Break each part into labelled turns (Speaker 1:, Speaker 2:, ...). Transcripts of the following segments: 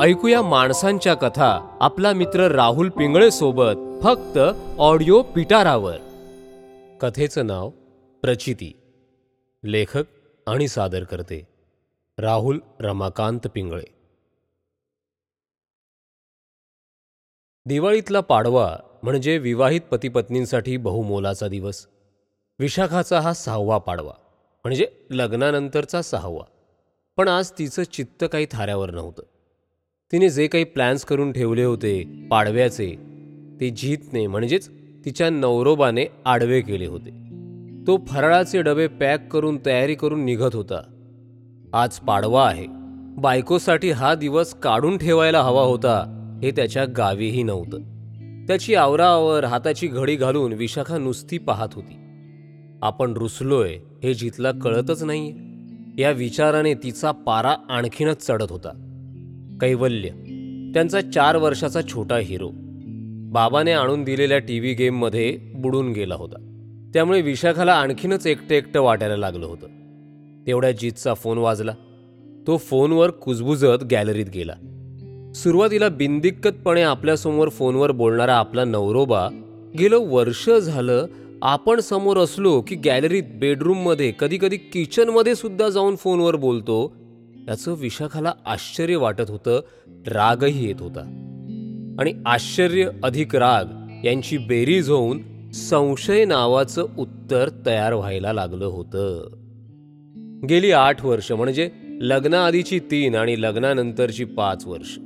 Speaker 1: ऐकूया माणसांच्या कथा आपला मित्र राहुल पिंगळे सोबत फक्त ऑडिओ पिटारावर. कथेचं नाव प्रचिती. लेखक आणि सादर करते राहुल रमाकांत पिंगळे. दिवाळीतला पाडवा म्हणजे विवाहित पतीपत्नींसाठी बहुमोलाचा दिवस. विशाखाचा हा सहावा पाडवा म्हणजे लग्नानंतरचा सहावा. पण आज तिचं चित्त काही थाऱ्यावर नव्हतं. तिने जे काही प्लॅन्स करून ठेवले होते पाडव्याचे ते जीतने म्हणजेच तिच्या नवरोबाने आडवे केले होते. तो फराळाचे डबे पॅक करून तयारी करून निघत होता. आज पाडवा आहे. बायकोसाठी हा दिवस काढून ठेवायला हवा होता हे त्याच्या गावीही नव्हतं. त्याची आवरावर हाताची घडी घालून विशाखा नुसती पाहत होती. आपण रुसलोय हे जितला कळतच नाही या विचाराने तिचा पारा आणखीनच चढत होता. कैवल्य. त्यांचा चार वर्षाचा छोटा हिरो. बाबाने आणून दिलेल्या टी व्ही गेममध्ये बुडून गेला होता. त्यामुळे विशाखाला आणखीनच एकटं एकटं वाटायला लागलं होतं. तेवढ्या जीतचा फोन वाजला. तो फोनवर कुजबुजत गॅलरीत गेला. सुरुवातीला बिनदिक्कतपणे आपल्यासमोर फोनवर बोलणारा आपला नवरोबा गेलं वर्ष झालं आपण समोर असलो की गॅलरीत बेडरूममध्ये कधी कधी किचनमध्ये सुद्धा जाऊन फोनवर बोलतो त्याचं विशाखाला आश्चर्य वाटत होतं रागही येत होता. आणि आश्चर्य अधिक राग यांची बेरीज होऊन संशय नावाचं उत्तर तयार व्हायला लागलं होतं. गेली आठ वर्ष म्हणजे लग्नाआधीची तीन आणि लग्नानंतरची पाच वर्ष.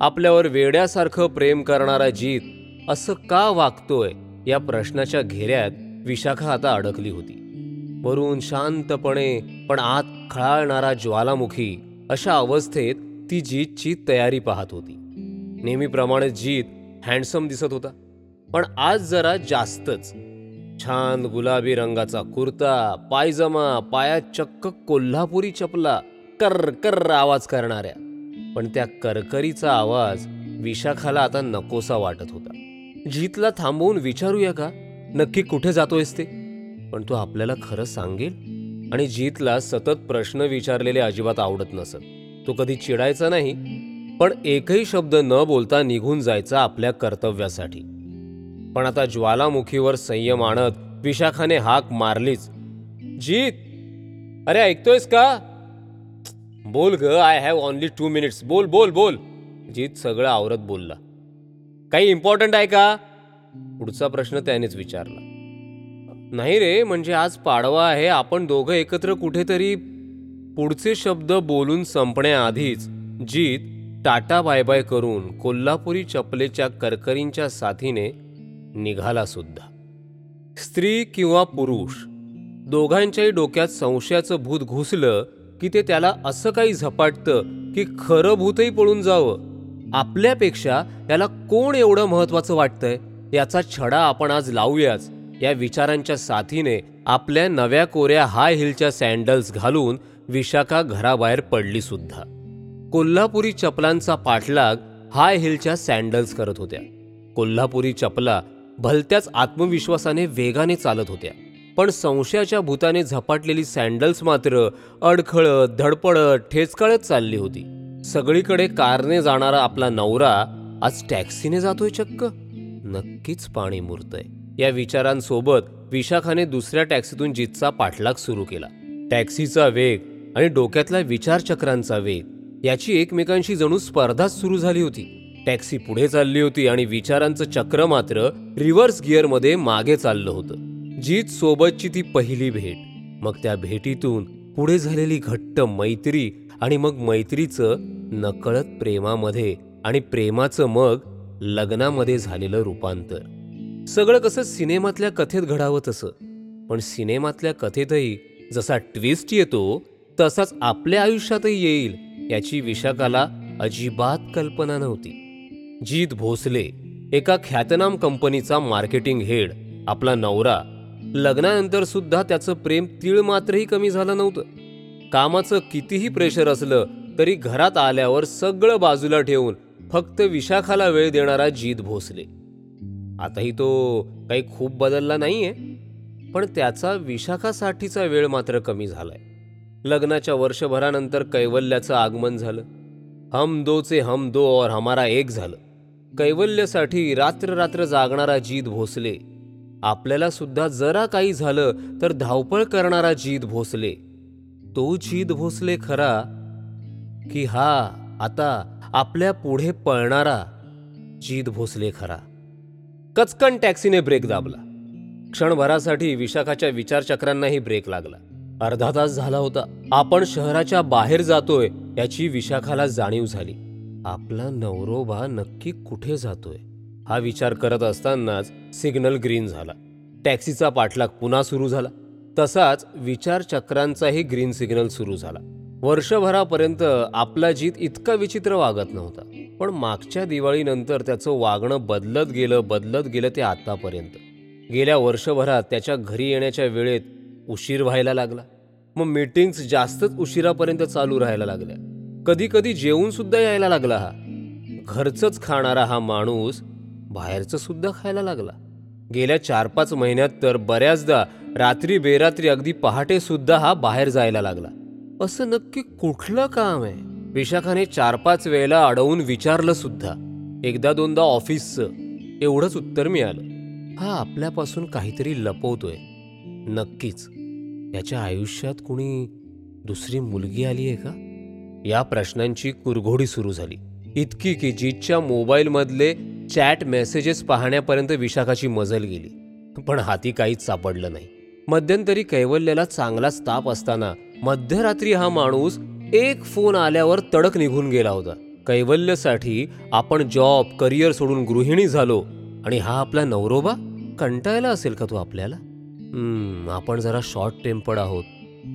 Speaker 1: आपल्यावर वेड्यासारखं प्रेम करणारा जीत असं का वागतोय या प्रश्नाच्या घेऱ्यात विशाखा आता अडकली होती. वरून शांतपणे पण आत खळाळणारा ज्वालामुखी अशा अवस्थेत ती जीतची तयारी पाहत होती. नेहमीप्रमाणे जीत हँडसम दिसत होता. पण आज जरा जास्तच. छान गुलाबी रंगाचा कुर्ता पायजमा पायात चक्क कोल्हापुरी चपला कर कर आवाज करणाऱ्या. पण त्या करकरीचा आवाज विशाखाला आता नकोसा वाटत होता. जीतला थांबवून विचारूया का? नक्की कुठे जातोयस ते? पण तो आपल्याला खरं सांगेल? आणि जीतला सतत प्रश्न विचारलेले अजिबात आवडत नसत. तो कधी चिडायचा नाही पण एकही शब्द न बोलता निघून जायचा आपल्या कर्तव्यासाठी. पण आता ज्वालामुखीवर संयम आणत विशाखाने हाक मारलीच. जीत! अरे ऐकतोयस का? बोल ग I have only two minutes बोल बोल बोल. जीत सगळं आवरत बोलला. काही इम्पॉर्टंट आहे का? पुढचा प्रश्न त्यानेच विचारला. नाही रे म्हणजे आज पाडवा आहे आपण दोघं एकत्र कुठेतरी पुढचे शब्द बोलून संपण्याआधीच जीत टाटा बाय बाय करून कोल्हापुरी चपलेच्या करकरींच्या साथीने निघाला सुद्धा. स्त्री किंवा पुरुष दोघांच्याही डोक्यात संशयाचं भूत घुसलं की ते त्याला असं काही झपाटतं की खरं भूतही पळून जावं. आपल्यापेक्षा याला कोण एवढं महत्वाचं वाटतंय? याचा छडा आपण आज लावूयाच. या विचारांच्या साथीने आपल्या नव्या कोऱ्या हाय हिलच्या सँडल्स घालून विशाखा घराबाहेर पडली सुद्धा. कोल्हापुरी चपलांचा पाठलाग हाय हिलच्या सँडल्स करत होत्या. कोल्हापुरी चपला भलत्याच आत्मविश्वासाने वेगाने चालत होत्या. पण संशयाच्या भूताने झपाटलेली सँडल्स मात्र अडखळत धडपडत ठेचकळत चालली होती. सगळीकडे कारने जाणारा आपला नवरा आज टॅक्सीने जातोय चक्क. नक्कीच पाणी मुरतंय. या विचारांसोबत विशाखाने दुसऱ्या टॅक्सीतून जीतचा पाठलाग सुरू केला. टॅक्सीचा वेग आणि डोक्यातल्या विचारचक्रांचा वेग याची एकमेकांशी जणू स्पर्धाच सुरू झाली होती. टॅक्सी पुढे चालली होती आणि विचारांचं चक्र मात्र रिव्हर्स गिअरमध्ये मागे चाललं होतं. जीत सोबतची ती पहिली भेट. मग त्या भेटीतून पुढे झालेली घट्ट मैत्री आणि मग मैत्रीचं नकळत प्रेमामध्ये आणि प्रेमाचं मग लग्नामध्ये झालेलं रूपांतर. सगळं कसं सिनेमातल्या कथेत घडावं तसं. पण सिनेमातल्या कथेतही जसा ट्विस्ट येतो तसाच आपल्या आयुष्यातही येईल याची विशाखाला अजिबात कल्पना नव्हती. जीत भोसले एका ख्यातनाम कंपनीचा मार्केटिंग हेड आपला नवरा लग्नानंतर सुद्धा त्याचं प्रेम तीळ मात्रही कमी झालं नव्हतं. कामाचं कितीही प्रेशर असलं तरी घरात आल्यावर सगळं बाजूला ठेवून फक्त विशाखाला वेळ देणारा जीत भोसले. आताही तो काही खूप बदलला नाहीये पण त्याचा विशाखासाठीचा वेळ मात्र कमी झालाय. लग्नाच्या वर्षभरानंतर कैवल्याचं आगमन झालं. हम दोचे हम दो और हमारा एक झालं. कैवल्यसाठी रात्र रात्र जागणारा जीत भोसले. आपल्याला सुद्धा जरा काही झालं तर धावपळ करणारा जीत भोसले. तो जीत भोसले खरा की हा आता आपल्या पुढे पळणारा जीत भोसले खरा. कचकन टॅक्सीने ब्रेक दाबला. क्षणभरासाठी विशाखाच्या विचारचक्रांनाही ब्रेक लागला. अर्धा तास झाला होता. आपण शहराच्या बाहेर जातोय याची विशाखाला जाणीव झाली. आपला नवरोबा नक्की कुठे जातोय? हा विचार करत असतानाच सिग्नल ग्रीन झाला. टॅक्सीचा पाठलाग पुन्हा सुरू झाला. तसाच विचारचक्रांचाही ग्रीन सिग्नल सुरू झाला. वर्षभरापर्यंत आपला जीत इतका विचित्र वागत नव्हता. पण मागच्या दिवाळीनंतर त्याचं वागणं बदलत गेलं बदलत गेलं ते आत्तापर्यंत गेल्या वर्षभरात त्याच्या घरी येण्याच्या वेळेत उशीर व्हायला लागला. मग मीटिंग्स जास्तच उशिरापर्यंत चालू राहायला लागल्या. कधी कधी जेवून सुद्धा यायला लागला हा. घरचंच खाणारा हा माणूस बाहेरचं सुद्धा खायला लागला. गेल्या चार पाच महिन्यात तर बऱ्याचदा रात्री बेरात्री अगदी पहाटे सुद्धा हा बाहेर जायला लागला. असं नक्की कुठलं काम आहे? विशाखाने चार पाच वेळेला अडवून विचारलं सुद्धा. एकदा दोनदा ऑफिसचं. एवढंच उत्तर मिळालं. हा आपल्यापासून काहीतरी लपवतोय. नक्कीच. याच्या आयुष्यात कुणी दुसरी मुलगी आली आहे का? या प्रश्नांची कुरघोडी सुरू झाली. इतकी की जीतच्या मोबाईलमधले चॅट मेसेजेस पाहण्यापर्यंत विशाखाची मजल गेली. पण हाती काहीच सापडलं नाही. मध्यंतरी कैवल्याला चांगलाच ताप असताना मध्यरात्री हा माणूस एक फोन आल्यावर तडक निघून गेला होता. कैवल्यसाठी आपण जॉब करिअर सोडून गृहिणी झालो. आणि हा आपला नवरोबा? कंटाळला असेल का तो आपल्याला? आपण जरा शॉर्ट टेम्पर्ड आहोत.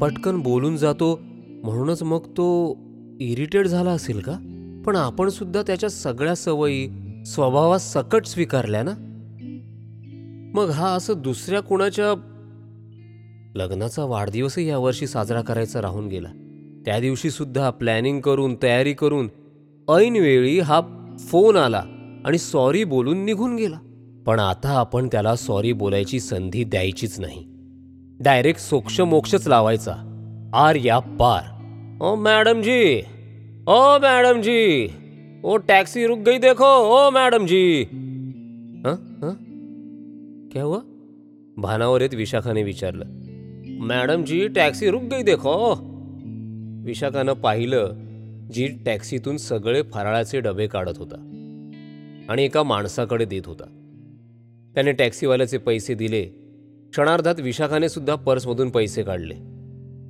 Speaker 1: पटकन बोलून जातो. म्हणूनच मग तो इरिटेट झाला असेल का? पण आपण सुद्धा त्याच्या सगळ्या सवयी स्वभावात सकट स्वीकारल्या ना? मग हा असं दुसऱ्या कुणाच्या? लग्नाचा वाढदिवसही यावर्षी साजरा करायचा राहून गेला. त्या दिवशीसुद्धा प्लॅनिंग करून तयारी करून ऐनवेळी हा फोन आला आणि सॉरी बोलून निघून गेला. पण आता आपण त्याला सॉरी बोलायची संधी द्यायचीच नाही. डायरेक्ट सोक्ष मोक्षच लावायचा. आर या पार. ओ मॅडमजी. ओ मॅडमजी. ओ टॅक्सी रुक गई देखो. ओ मॅडमजी. क्या हुआ? भानावर येत विशाखाने विचारलं. मॅडम जी टॅक्सी रुक गई देखो. विशाखानं पाहिलं जी टॅक्सीतून सगळे फराळाचे डबे काढत होता आणि एका माणसाकडे देत होता. त्याने टॅक्सीवाल्याचे पैसे दिले. क्षणार्धात विशाखाने सुद्धा पर्समधून पैसे काढले.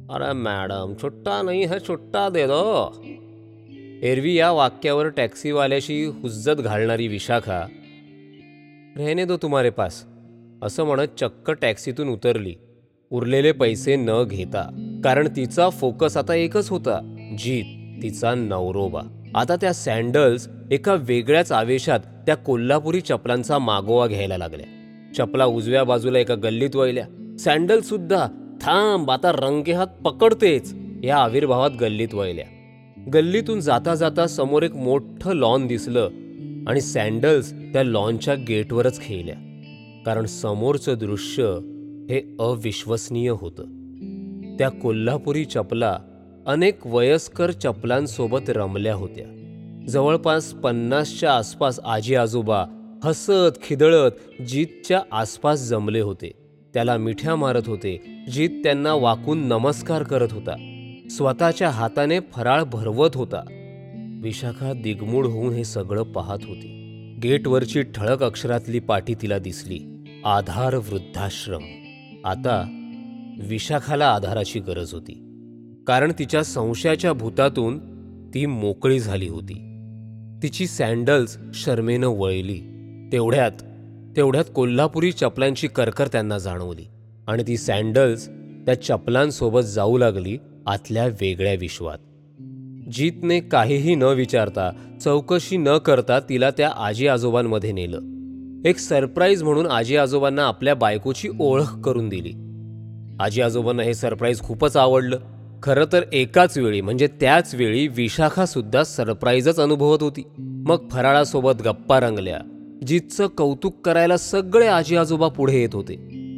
Speaker 1: अरे मॅडम छोट्टा नाही हा छोट्टा दे दो. एरवी या वाक्यावर टॅक्सीवाल्याशी हुज्जत घालणारी विशाखा रहने दो तुम्हारे पास असं म्हणत चक्क टॅक्सीतून उतरली. उरलेले पैसे न घेता कारण तिचा फोकस आता एकच होता जीत तिचा नवरोबा. आता त्या सँडल्स एका वेगळ्याच आवेशात त्या कोल्हापुरी चपलांचा मागोवा घ्यायला लागल्या. चपला उजव्या बाजूला एका गल्लीत वळल्या. सँडल सुद्धा थांब आता रंगेहात पकडतेच. या आविर्भावात गल्लीत वळल्या. गल्लीतून जाता जाता समोर एक मोठं लॉन दिसलं आणि सँडल्स त्या लॉनच्या गेटवरच खेळल्या. कारण समोरचं दृश्य हे अविश्वसनीय होतं. त्या कोल्हापुरी चपला अनेक वयस्कर चपलांसोबत रमल्या होत्या. जवळपास पन्नासच्या आसपास आजी आजोबा हसत खिदळत जीतच्या आसपास जमले होते. त्याला मिठ्या मारत होते. जीत त्यांना वाकून नमस्कार करत होता. स्वतःच्या हाताने फराळ भरवत होता. विशाखा दिगमूड होऊन हे सगळं पाहत होती. गेटवरची ठळक अक्षरातली पाठी तिला दिसली. आधार वृद्धाश्रम. आता विशाखाला आधाराची गरज होती. कारण तिच्या संशयाच्या भूतातून ती मोकळी झाली होती. तिची सँडल्स शर्मेनं वळली. तेवढ्यात तेवढ्यात कोल्हापुरी चपलांची करकर त्यांना जाणवली आणि ती सँडल्स त्या चपलांसोबत जाऊ लागली आतल्या वेगळ्या विश्वात. जीतने काहीही न विचारता चौकशी न करता तिला त्या आजी आजोबांमध्ये नेलं. एक सरप्राईज म्हणून आजी आजोबांना आपल्या बायकोची ओळख करून दिली. आजी आजोबांना हे सरप्राईज खूपच आवडलं. खरं तर एकाच वेळी म्हणजे त्याच वेळी विशाखासुद्धा सरप्राईजच अनुभवत होती. मग फराळासोबत गप्पा रंगल्या जितचं कौतुक करायला सगळे आजी आजोबा पुढे येत होते.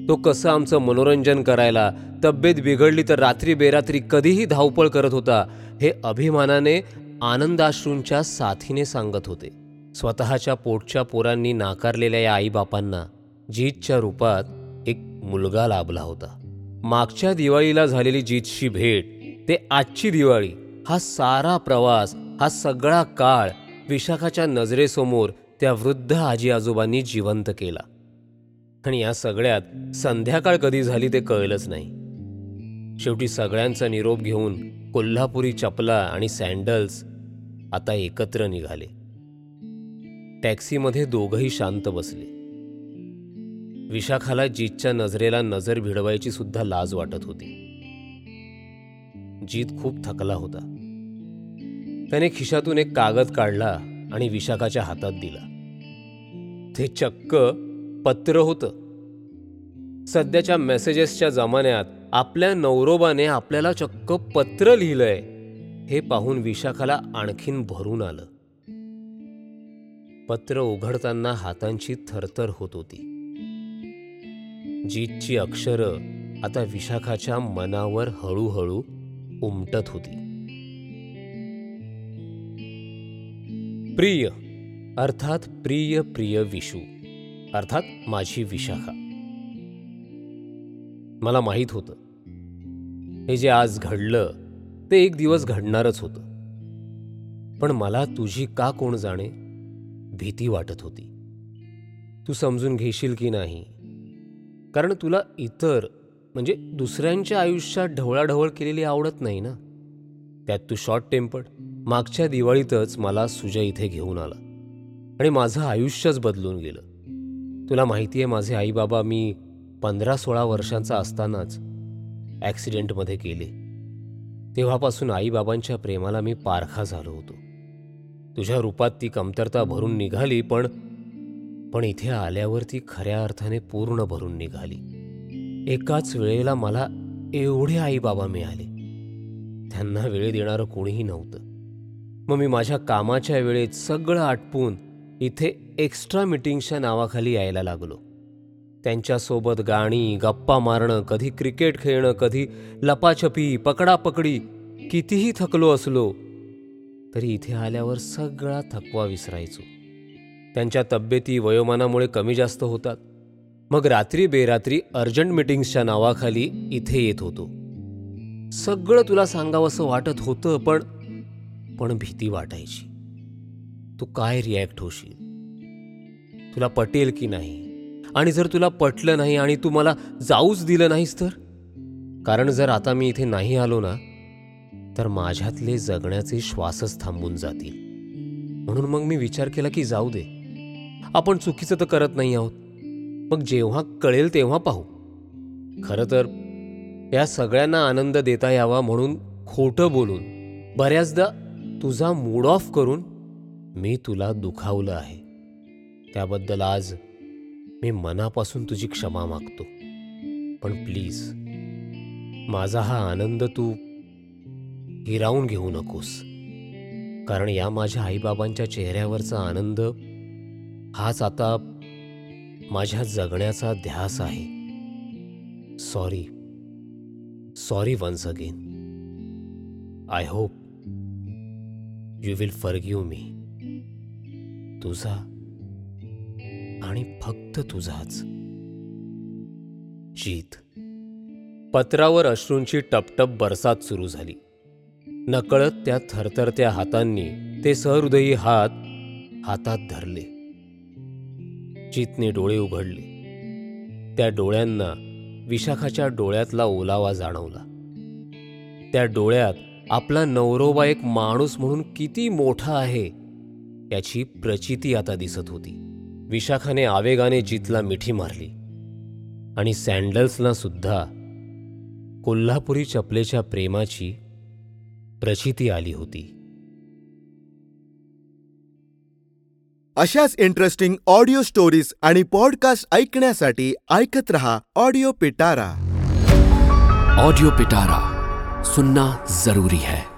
Speaker 1: तो कसं आमचं मनोरंजन करायला तब्येत बिघडली तर रात्री बेरात्री कधीही धावपळ करत होता हे अभिमानाने आनंदाश्रूंच्या साथीने सांगत होते. स्वतःच्या पोटच्या पोरांनी नाकारलेल्या या आईबापांना जीतच्या रूपात एक मुलगा लाभला होता. मागच्या दिवाळीला झालेली जीतशी भेट ते आजची दिवाळी हा सारा प्रवास हा सगळा काळ विशाखाच्या नजरेसमोर त्या वृद्ध आजी आजोबांनी जिवंत केला. आणि या सगळ्यात संध्याकाळ कधी झाली ते कळलंच नाही. शेवटी सगळ्यांचा निरोप घेऊन कोल्हापुरी चपला आणि सँडल्स आता एकत्र निघाले. टॅक्सीमध्ये दोघंही शांत बसले. विशाखाला जीतच्या नजरेला नजर भिडवायची सुद्धा लाज वाटत होती. जीत खूप थकला होता. त्याने खिशातून एक कागद काढला आणि विशाखाच्या हातात दिला. ते चक्क पत्र होतं. सध्याच्या मेसेजेसच्या जमान्यात आपल्या नवरोबाने आपल्याला चक्क पत्र लिहिलंय हे पाहून विशाखाला आणखीन भरून आलं. पत्र उघडताना हातांची थरथर होत होती. जीतची अक्षरं आता विशाखाच्या मनावर हळूहळू उमटत होती. प्रिय अर्थात प्रिय प्रिय विशू अर्थात माझी विशाखा. मला माहीत होतं. हे जे आज घडलं ते एक दिवस घडणारच होतं. पण मला तुझी का कोण जाणे भीती वाटत होती. तू समजून घेशील की नाही? कारण तुला इतर म्हणजे दुसऱ्यांच्या आयुष्यात ढवळाढवळ केलेली आवडत नाही ना? त्यात तू शॉर्ट टेम्पर्ड मागच्या दिवाळीतच मला सुजय इथे घेऊन आला. आणि माझं आयुष्यच बदलून गेलं. तुला माहिती आहे माझे आईबाबा मी पंधरा सोळा वर्षांचा असतानाच ॲक्सिडेंटमध्ये गेले. तेव्हापासून आईबाबांच्या प्रेमाला मी पारखा झालो होतो. तुझ्या रूपात ती कमतरता भरून निघाली पण पण इथे आल्यावर ती खऱ्या अर्थाने पूर्ण भरून निघाली. एकाच वेळेला मला एवढे आईबाबा मिळाले. त्यांना वेळ देणारं कोणीही नव्हतं. मग मी माझ्या कामाच्या वेळेत सगळं आटपून इथे एक्स्ट्रा मिटिंगच्या नावाखाली यायला लागलो. त्यांच्यासोबत गाणी गप्पा मारणं कधी क्रिकेट खेळणं कधी लपाछपी पकडापकडी कितीही थकलो असलो तरी इथे आल्यावर सगळा थकवा विसरायचो. त्यांच्या तब्येती वयोमानामुळे कमी जास्त होतात. मग रात्री बेरात्री अर्जंट मिटिंग्सच्या नावाखाली इथे येत होतो. सगळं तुला सांगावंसं वाटत होतं पण पण भीती वाटायची. तू काय रिॲक्ट होशील? तुला पटेल की नाही? आणि जर तुला पटलं नाही आणि तू मला जाऊच दिलं नाहीस तर? कारण जर आता मी इथे नाही आलो ना तर माझ्यातले जगण्याचे श्वासच थांबून जातील. म्हणून मग मी विचार केला की जाऊ दे. आपण चुकीचं तर करत नाही आहोत. मग जेव्हा कळेल तेव्हा पाहू. खरं तर या सगळ्यांना आनंद देता यावा म्हणून खोटं बोलून बऱ्याचदा तुझा मूड ऑफ करून मी तुला दुखावलं आहे. त्याबद्दल आज मी मनापासून तुझी क्षमा मागतो. पण प्लीज माझा हा आनंद तू हिरावून घेऊ नकोस. कारण या माझ्या आईबाबांच्या चेहऱ्यावरचा आनंद हाच आता माझ्या जगण्याचा ध्यास आहे. Sorry sorry once again I hope you will forgive me तुझा आणि फक्त तुझाच. जीत. पत्रावर अश्रूंची टपटप बरसात सुरू झाली. नकळत त्या थरथरत्या हातांनी ते सहृदयी हात हातात धरले. जीतने डोळे उघडले. त्या डोळ्यांना विशाखाच्या डोळ्यातला ओलावा जाणवला. त्या डोळ्यात आपला नवरोबा एक माणूस म्हणून किती मोठा आहे याची प्रचिती आता दिसत होती. विशाखाने आवेगाने जितला मिठी मारली आणि सँडल्सना सुद्धा कोल्हापुरी चपलेच्या प्रेमाची प्रचिती आली होती.
Speaker 2: अशाच इंटरेस्टिंग ऑडिओ स्टोरीज आणि पॉडकास्ट ऐकण्यासाठी ऐकत रहा ऑडिओ पिटारा
Speaker 3: ऑडिओ पिटारा सुनना जरूरी है.